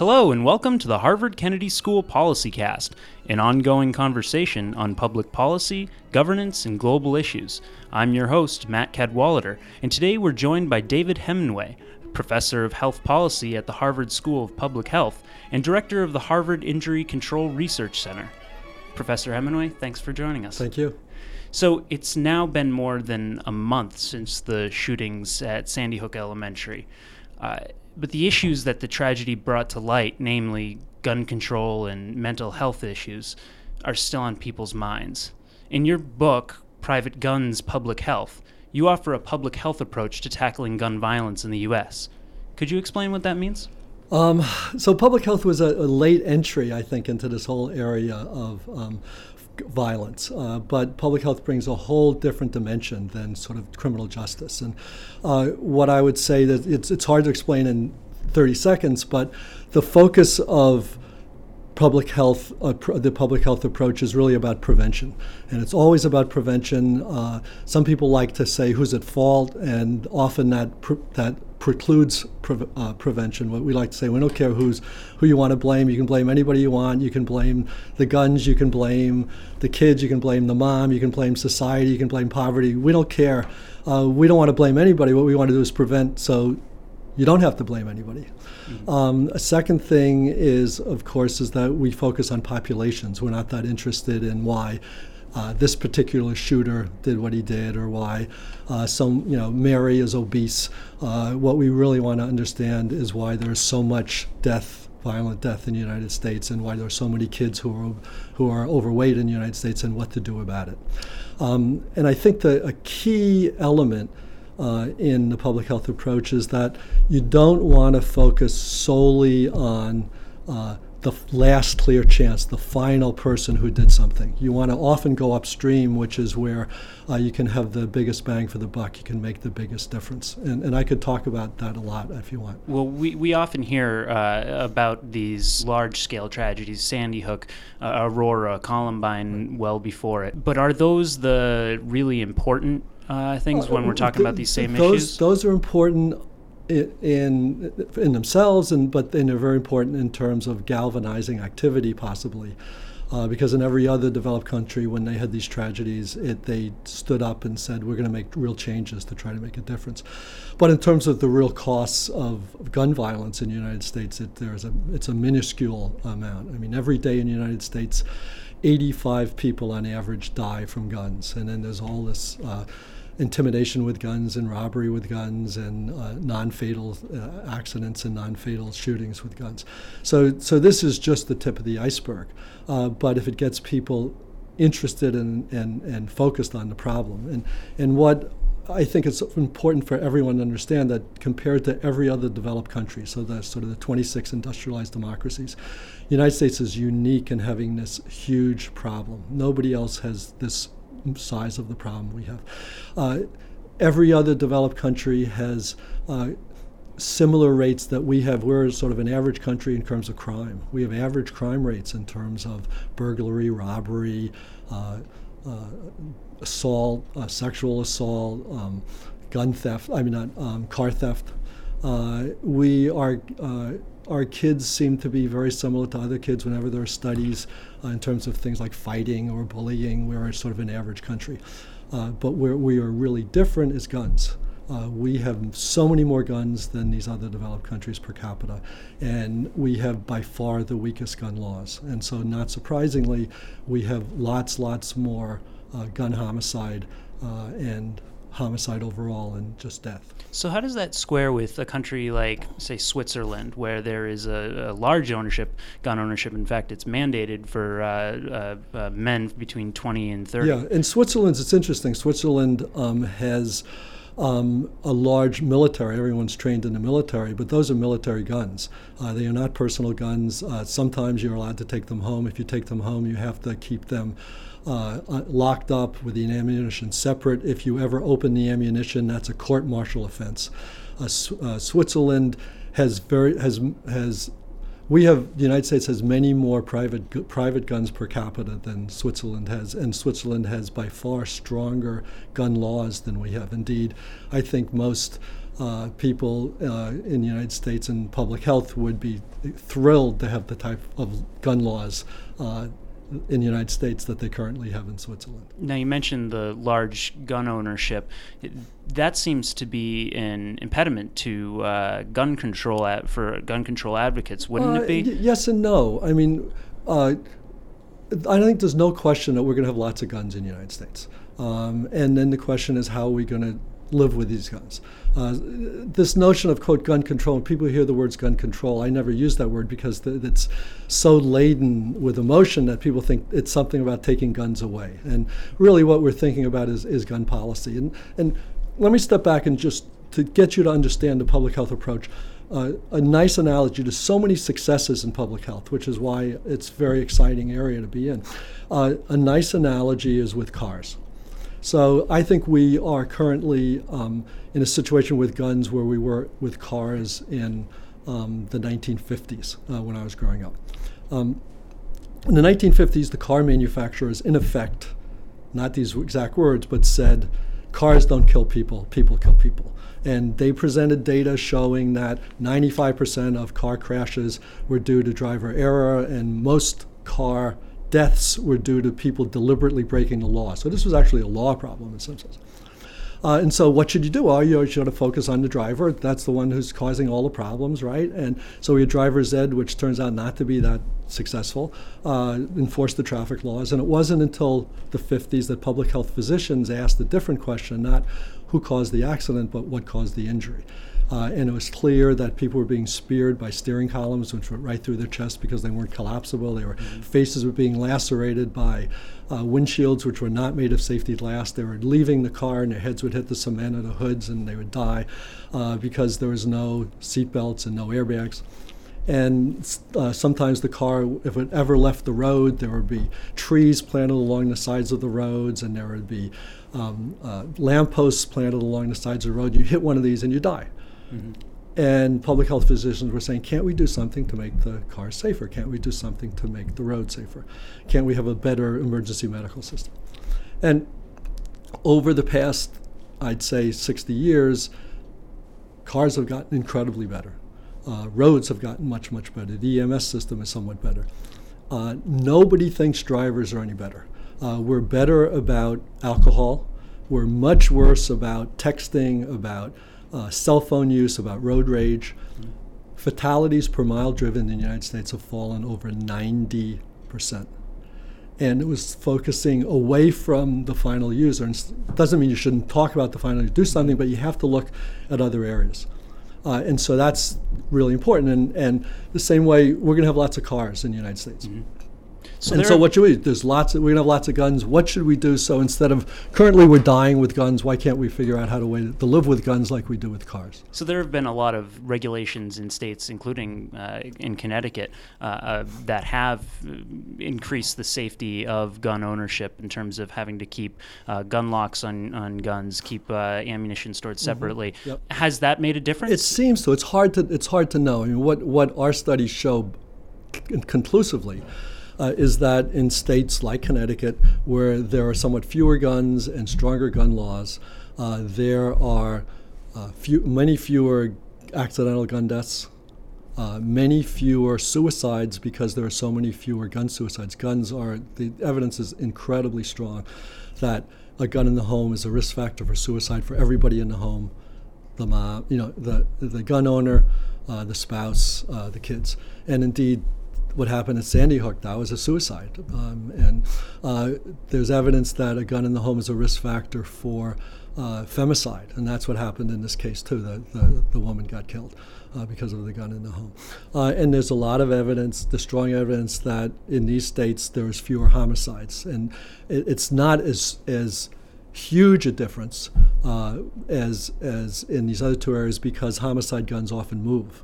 Hello, and welcome to the Harvard Kennedy School PolicyCast, an ongoing conversation on public policy, governance, and global issues. I'm your host, Matt Cadwallader, and today we're joined by David Hemenway, professor of health policy at the Harvard School of Public Health and director of the Harvard Injury Control Research Center. Professor Hemenway, thanks for joining us. Thank you. So it's now been more than a month since the shootings at Sandy Hook Elementary. Uh, but the issues that the tragedy brought to light, namely gun control and mental health issues, are still on people's minds. In your book, Private Guns Public Health, you offer a public health approach to tackling gun violence in the U.S. Could you explain what that means? Um, so, public health was a, a, late entry, I think, into this whole area of um, violence. Uh, but public health brings a whole different dimension than sort of criminal justice. And uh, what I would say that it's, it's hard to explain in 30 seconds, but the focus of public health, uh, pr- the public health approach is really about prevention, and it's always about prevention. Uh, some people like to say who's at fault, and often that pr- that precludes pre- uh, prevention. What we like to say, we don't care who's who you want to blame. You can blame anybody you want. You can blame the guns. You can blame the kids. You can blame the mom. You can blame society. You can blame poverty. We don't care. Uh, we don't want to blame anybody. What we want to do is prevent. So you don't have to blame anybody. Mm-hmm. Um, a second thing is, of course, is that we focus on populations. We're not that interested in why uh, this particular shooter did what he did or why uh, some, you know, Mary is obese. Uh, what we really want to understand is why there's so much death violent death in the United States and why there are so many kids who are who are overweight in the United States and what to do about it. Um, and I think the a key element uh, in the public health approach is that you don't want to focus solely on uh, the last clear chance, the final person who did something. You want to often go upstream, which is where uh, you can have the biggest bang for the buck. You can make the biggest difference. And, and I could talk about that a lot if you want. Well, we, we often hear uh, about these large scale tragedies Sandy Hook, uh, Aurora, Columbine, well before it. But are those the really important uh, things when we're talking about these same those, issues? Those are important in in themselves, and but then they're very important in terms of galvanizing activity, possibly. Uh, because in every other developed country, when they had these tragedies, it, they stood up and said, "We're going to make real changes to try to make a difference." But in terms of the real costs of gun violence in the United States, it, there's a it's a minuscule amount. I mean, every day in the United States, 85 people on average die from guns, and then there's all this. Uh, intimidation with guns and robbery with guns and uh, non-fatal uh, accidents and non-fatal shootings with guns. So, so this is just the tip of the iceberg. Uh, but if it gets people interested in, and, and focused on the problem, and, and what I think it's important for everyone to understand that compared to every other developed country, so the sort of the 26 industrialized democracies, the United States is unique in having this huge problem. Nobody else has this size of the problem we have. Uh, every other developed country has uh, similar rates that we have. We're sort of an average country in terms of crime. We have average crime rates in terms of burglary, robbery, uh, uh assault, uh, sexual assault, um, gun theft. I mean, not um, car theft. Uh, we are our kids seem to be very similar to other kids whenever there are studies uh, in terms of things like fighting or bullying. We're sort of an average country. Uh, but where we are really different is guns. Uh, we have so many more guns than these other developed countries per capita, and we have by far the weakest gun laws. And so, not surprisingly, we have lots, lots more uh, gun homicide uh, and homicide overall and just death. So, how does that square with a country like, say, Switzerland, where there is a, a large ownership, gun ownership? In fact, it's mandated for uh, uh, uh, men between 20 and 30. Yeah, in Switzerland, it's interesting. Switzerland um, has. Um, a large military. Everyone's trained in the military, but those are military guns. Uh, they are not personal guns. Uh, sometimes you're allowed to take them home. If you take them home, you have to keep them uh, uh, locked up with the ammunition separate. If you ever open the ammunition, that's a court martial offense. Uh, uh, Switzerland has very has has we have the United States has many more private private guns per capita than Switzerland has, and Switzerland has by far stronger gun laws than we have. Indeed, I think most uh, people uh, in the United States and public health would be thrilled to have the type of gun laws uh, in the United States that they currently have in Switzerland. Now, you mentioned the large gun ownership. That seems to be an impediment to uh, gun control at, for gun control advocates, wouldn't uh, it be? Y- yes and no. I mean, uh, I think there's no question that we're going to have lots of guns in the United States. Um, and then the question is, how are we going to live with these guns? Uh, this notion of quote gun control, when people hear the words gun control, I never use that word because th- it's so laden with emotion that people think it's something about taking guns away. And really, what we're thinking about is, is gun policy. And, and let me step back and just to get you to understand the public health approach. Uh, a nice analogy to so many successes in public health, which is why it's a very exciting area to be in. Uh, a nice analogy is with cars. So I think we are currently um, in a situation with guns where we were with cars in um, the 1950s uh, when I was growing up. Um, in the 1950s, the car manufacturers, in effect, not these exact words, but said, cars don't kill people, people kill people. And they presented data showing that 95% of car crashes were due to driver error, and most car deaths were due to people deliberately breaking the law. So this was actually a law problem in some sense. Uh, and so, what should you do? Well, you should to focus on the driver. That's the one who's causing all the problems, right? And so, we had driver's ed, which turns out not to be that successful, uh, enforce the traffic laws. And it wasn't until the 50s that public health physicians asked a different question not who caused the accident, but what caused the injury. Uh, and it was clear that people were being speared by steering columns, which went right through their chest because they weren't collapsible. Their mm-hmm. faces were being lacerated by uh, windshields, which were not made of safety glass. They were leaving the car, and their heads would hit the cement of the hoods, and they would die uh, because there was no seatbelts and no airbags. And uh, sometimes the car, if it ever left the road, there would be trees planted along the sides of the roads, and there would be um, uh, lampposts planted along the sides of the road. You hit one of these, and you die. Mm-hmm. And public health physicians were saying, can't we do something to make the cars safer? Can't we do something to make the road safer? Can't we have a better emergency medical system? And over the past, I'd say, 60 years, cars have gotten incredibly better. Uh, roads have gotten much, much better. The EMS system is somewhat better. Uh, nobody thinks drivers are any better. Uh, we're better about alcohol. We're much worse about texting, about uh, cell phone use, about road rage. Fatalities per mile driven in the United States have fallen over 90%. And it was focusing away from the final user. And it doesn't mean you shouldn't talk about the final user, do something, but you have to look at other areas. Uh, and so that's really important. And, and the same way, we're going to have lots of cars in the United States. Mm-hmm. So and so, what should we? There's lots. Of, we're gonna have lots of guns. What should we do? So instead of currently we're dying with guns, why can't we figure out how to, way to live with guns like we do with cars? So there have been a lot of regulations in states, including uh, in Connecticut, uh, uh, that have increased the safety of gun ownership in terms of having to keep uh, gun locks on, on guns, keep uh, ammunition stored mm-hmm. separately. Mm-hmm. Yep. Has that made a difference? It seems so. It's hard to it's hard to know. I mean, what what our studies show conclusively uh, is that in states like Connecticut, where there are somewhat fewer guns and stronger gun laws, uh, there are uh, few, many fewer accidental gun deaths, uh, many fewer suicides because there are so many fewer gun suicides. Guns are, the evidence is incredibly strong that a gun in the home is a risk factor for suicide for everybody in the home the mom, you know, the, the gun owner, uh, the spouse, uh, the kids. And indeed, what happened at Sandy Hook, that was a suicide. Um, and uh, there's evidence that a gun in the home is a risk factor for uh, femicide, and that's what happened in this case too. The, the, the woman got killed uh, because of the gun in the home. Uh, and there's a lot of evidence, the strong evidence that in these states there's fewer homicides, and it, it's not as as huge a difference uh, as as in these other two areas because homicide guns often move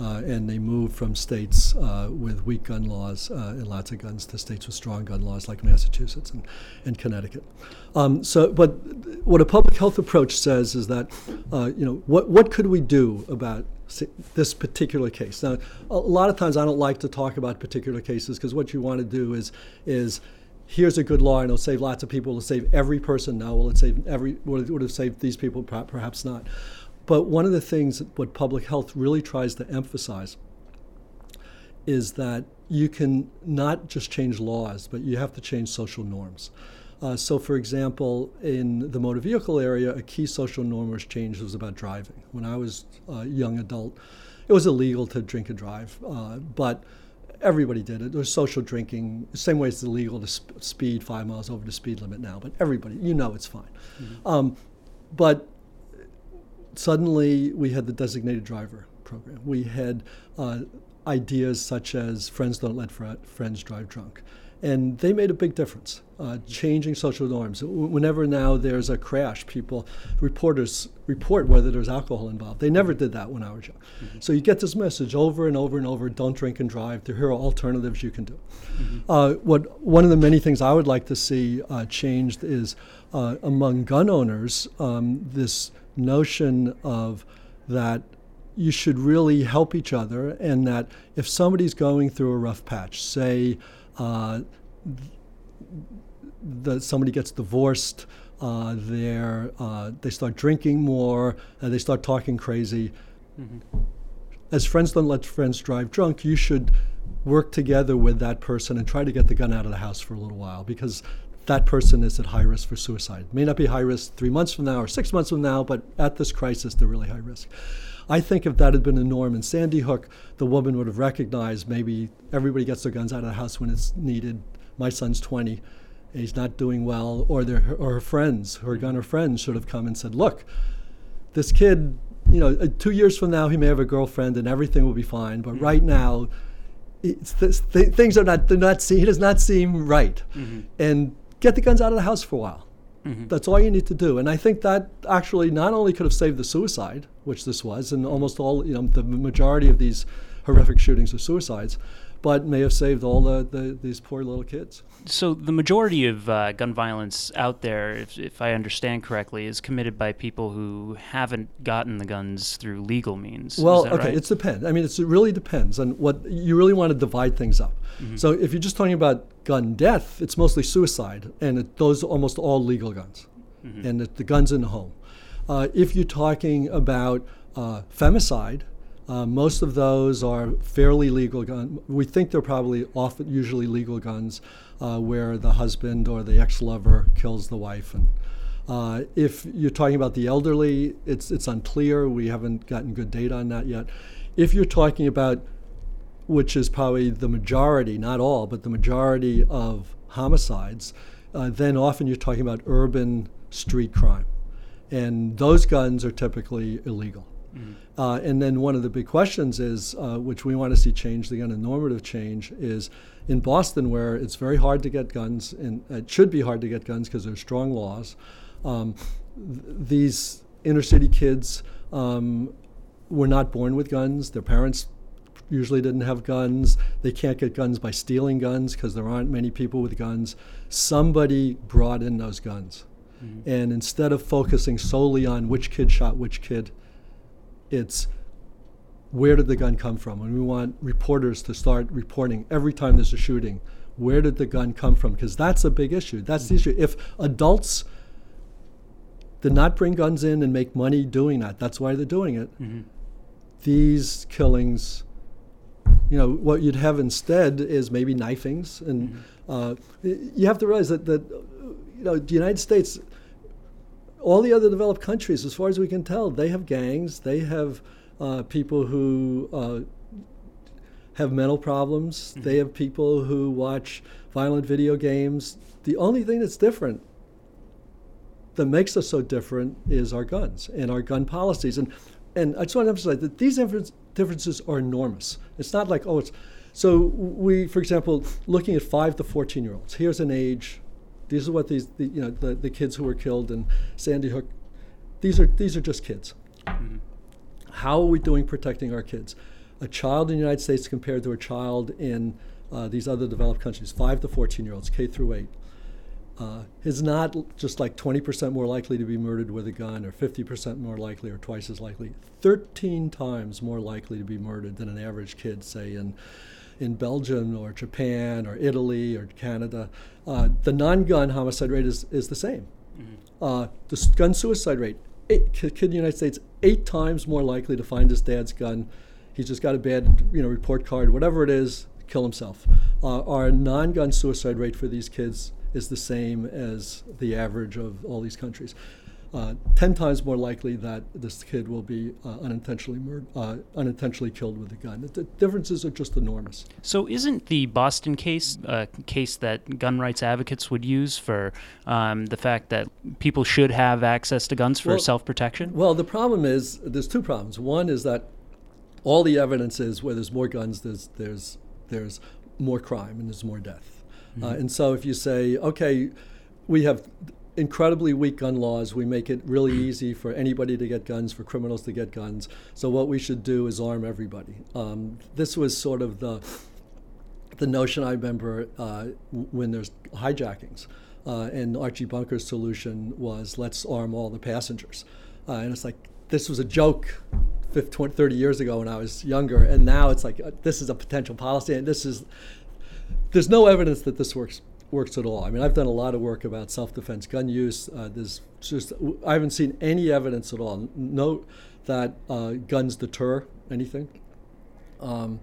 uh, and they moved from states uh, with weak gun laws uh, and lots of guns to states with strong gun laws like Massachusetts and, and Connecticut. Um, so, but what a public health approach says is that, uh, you know, what, what could we do about this particular case? Now, a lot of times I don't like to talk about particular cases because what you want to do is, is here's a good law and it'll save lots of people, it'll save every person. No, will it save every, would it, would it save these people? Perhaps not. But one of the things what public health really tries to emphasize is that you can not just change laws, but you have to change social norms. Uh, so, for example, in the motor vehicle area, a key social norm was changed was about driving. When I was a young adult, it was illegal to drink and drive, uh, but everybody did it. There was social drinking, the same way it's illegal to sp- speed five miles over the speed limit now, but everybody, you know it's fine. Mm-hmm. Um, but suddenly we had the designated driver program. We had uh, ideas such as friends don't let fr- friends drive drunk. And they made a big difference, uh, changing social norms. Whenever now there's a crash, people, reporters report whether there's alcohol involved. They never did that when I was young. Mm-hmm. So you get this message over and over and over: don't drink and drive. There are alternatives you can do. Mm-hmm. Uh, what one of the many things I would like to see uh, changed is uh, among gun owners um, this notion of that you should really help each other, and that if somebody's going through a rough patch, say uh, the, somebody gets divorced, uh, uh, they start drinking more, and they start talking crazy. Mm-hmm. As friends don't let friends drive drunk, you should work together with that person and try to get the gun out of the house for a little while because that person is at high risk for suicide. May not be high risk three months from now or six months from now, but at this crisis, they're really high risk. I think if that had been a norm in Sandy Hook, the woman would have recognized maybe everybody gets their guns out of the house when it's needed. My son's 20, he's not doing well, or their or her friends, her gunner friends should have come and said, "Look, this kid, you know, uh, two years from now he may have a girlfriend and everything will be fine, but mm-hmm. right now." Th- things are not, they're not see, he does not seem right. Mm-hmm. And get the guns out of the house for a while. Mm-hmm. That's all you need to do. And I think that actually not only could have saved the suicide, which this was, and almost all, you know, the majority of these horrific shootings are suicides, but may have saved all the, the these poor little kids. So the majority of uh, gun violence out there, if, if, I understand correctly, is committed by people who haven't gotten the guns through legal means. Well, okay, right? it depends. I mean, it really depends on what you really want to divide things up. Mm-hmm. So if you're just talking about gun death, it's mostly suicide, and it, those are almost all legal guns, mm-hmm. and the, the, guns in the home. Uh, if you're talking about uh, femicide, uh, most of those are fairly legal guns. We think they're probably often, usually legal guns, uh, where the husband or the ex-lover kills the wife. And uh, if you're talking about the elderly, it's it's unclear. We haven't gotten good data on that yet. If you're talking about, which is probably the majority, not all, but the majority of homicides, uh, then often you're talking about urban street crime, and those guns are typically illegal. Mm-hmm. Uh, and then one of the big questions is, uh, which we want to see change, again, a normative change, is in Boston, where it's very hard to get guns, and it should be hard to get guns because there's strong laws. Um, th- these inner city kids um, were not born with guns. Their parents usually didn't have guns. They can't get guns by stealing guns because there aren't many people with guns. Somebody brought in those guns. Mm-hmm. And instead of focusing solely on which kid shot which kid, it's where did the gun come from? And we want reporters to start reporting every time there's a shooting. Where did the gun come from? Because that's a big issue. That's mm-hmm. the issue. If adults did not bring guns in and make money doing that, that's why they're doing it. Mm-hmm. These killings, you know, what you'd have instead is maybe knifings. And mm-hmm. uh, you have to realize that, that, you know, the United States all the other developed countries, as far as we can tell, they have gangs. They have uh, people who uh, have mental problems. Mm-hmm. They have people who watch violent video games. The only thing that's different, that makes us so different, is our guns and our gun policies. And and I just want to emphasize that these differences are enormous. It's not like oh, it's so we, for example, looking at five to fourteen year olds. Here's an age these are what these, the, you know, the, the kids who were killed in Sandy Hook. These are these are just kids. Mm-hmm. How are we doing protecting our kids? A child in the United States compared to a child in uh, these other developed countries, five to 14 year olds, K through eight, uh, is not just like 20% more likely to be murdered with a gun or 50% more likely or twice as likely, 13 times more likely to be murdered than an average kid, say, in in Belgium or Japan or Italy or Canada, uh, the non-gun homicide rate is, is the same. Mm-hmm. Uh, the gun suicide rate eight, kid in the United States eight times more likely to find his dad's gun. He's just got a bad, you know, report card, whatever it is, kill himself. Uh, our non-gun suicide rate for these kids is the same as the average of all these countries uh, 10 times more likely that this kid will be uh, unintentionally mur- uh, unintentionally killed with a gun. The differences are just enormous. So, isn't the Boston case a case that gun rights advocates would use for um, the fact that people should have access to guns for well, self protection? Well, the problem is there's two problems. One is that all the evidence is where there's more guns, there's there's there's more crime and there's more death. Mm-hmm. Uh, and so, if you say, okay, we have incredibly weak gun laws. We make it really easy for anybody to get guns, for criminals to get guns. So what we should do is arm everybody. Um, this was sort of the the notion I remember uh, when there's hijackings, uh, and Archie Bunker's solution was let's arm all the passengers, uh, and it's like this was a joke 50, 20, 30 years ago when I was younger, and now it's like uh, this is a potential policy, and this is there's no evidence that this works works at all. I mean, I've done a lot of work about self-defense gun use. Uh, there's just I haven't seen any evidence at all. Note that uh, guns deter anything. Um,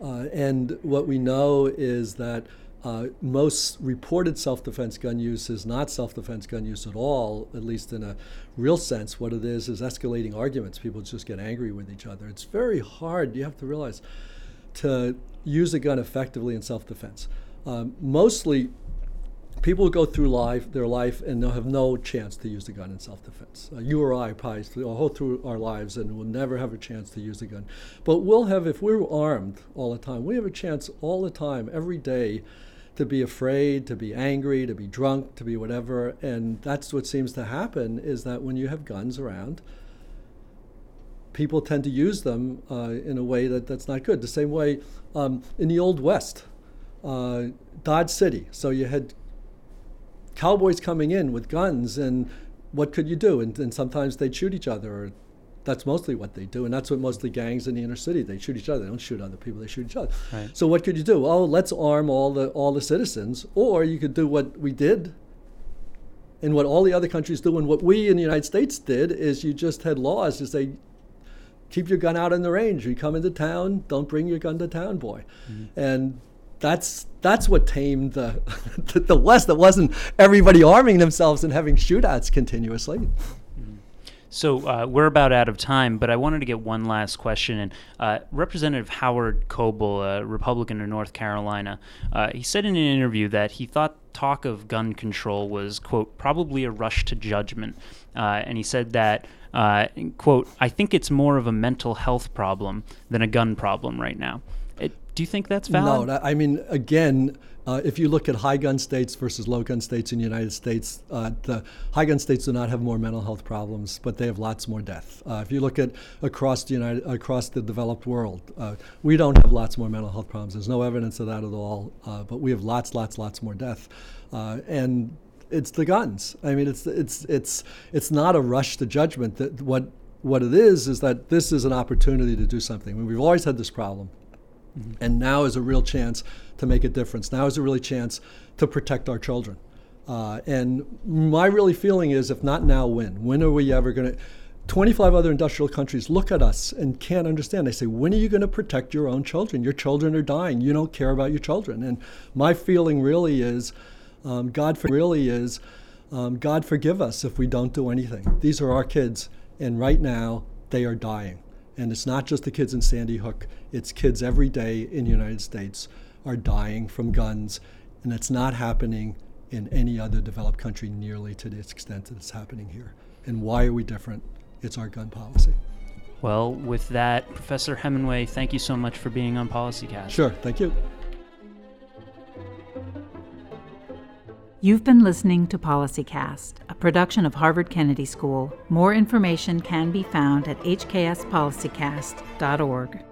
uh, and what we know is that uh, most reported self-defense gun use is not self-defense gun use at all, at least in a real sense. What it is is escalating arguments. People just get angry with each other. It's very hard. You have to realize to use a gun effectively in self-defense. Um, mostly people go through life, their life, and they'll have no chance to use a gun in self-defense. Uh, you or I probably go through our lives and will never have a chance to use a gun. But we'll have, if we're armed all the time, we have a chance all the time, every day, to be afraid, to be angry, to be drunk, to be whatever. And that's what seems to happen is that when you have guns around, people tend to use them uh, in a way that, that's not good. The same way um, in the Old West, uh, Dodge City. So you had cowboys coming in with guns, and what could you do? And, and sometimes they'd shoot each other. Or that's mostly what they do, and that's what mostly gangs in the inner city they shoot each other. They don't shoot other people; they shoot each other. Right. So what could you do? Oh, let's arm all the all the citizens, or you could do what we did. And what all the other countries do, and what we in the United States did, is you just had laws to say, keep your gun out in the range. You come into town, don't bring your gun to town, boy. Mm-hmm. And that's that's what tamed the the West. It wasn't everybody arming themselves and having shootouts continuously. So uh, we're about out of time, but I wanted to get one last question. And uh, Representative Howard Coble, a Republican in North Carolina, uh, he said in an interview that he thought talk of gun control was quote probably a rush to judgment, uh, and he said that. Uh, quote, I think it's more of a mental health problem than a gun problem right now. Do you think that's valid? No, I mean, again, uh, if you look at high gun states versus low gun states in the United States, uh, the high gun states do not have more mental health problems, but they have lots more death. Uh, if you look at across the United, across the developed world, uh, we don't have lots more mental health problems. There's no evidence of that at all, uh, but we have lots, lots, lots more death, uh, and it's the guns. I mean, it's it's it's it's not a rush to judgment. That what what it is is that this is an opportunity to do something. I mean, we've always had this problem. Mm-hmm. And now is a real chance to make a difference. Now is a really chance to protect our children. Uh, and my really feeling is if not now, when? When are we ever going to? 25 other industrial countries look at us and can't understand. They say, When are you going to protect your own children? Your children are dying. You don't care about your children. And my feeling really is um, God for, really is um, God forgive us if we don't do anything. These are our kids, and right now they are dying. And it's not just the kids in Sandy Hook, it's kids every day in the United States are dying from guns. And it's not happening in any other developed country nearly to the extent that it's happening here. And why are we different? It's our gun policy. Well, with that, Professor Hemenway, thank you so much for being on PolicyCast. Sure, thank you. You've been listening to PolicyCast, a production of Harvard Kennedy School. More information can be found at hkspolicycast.org.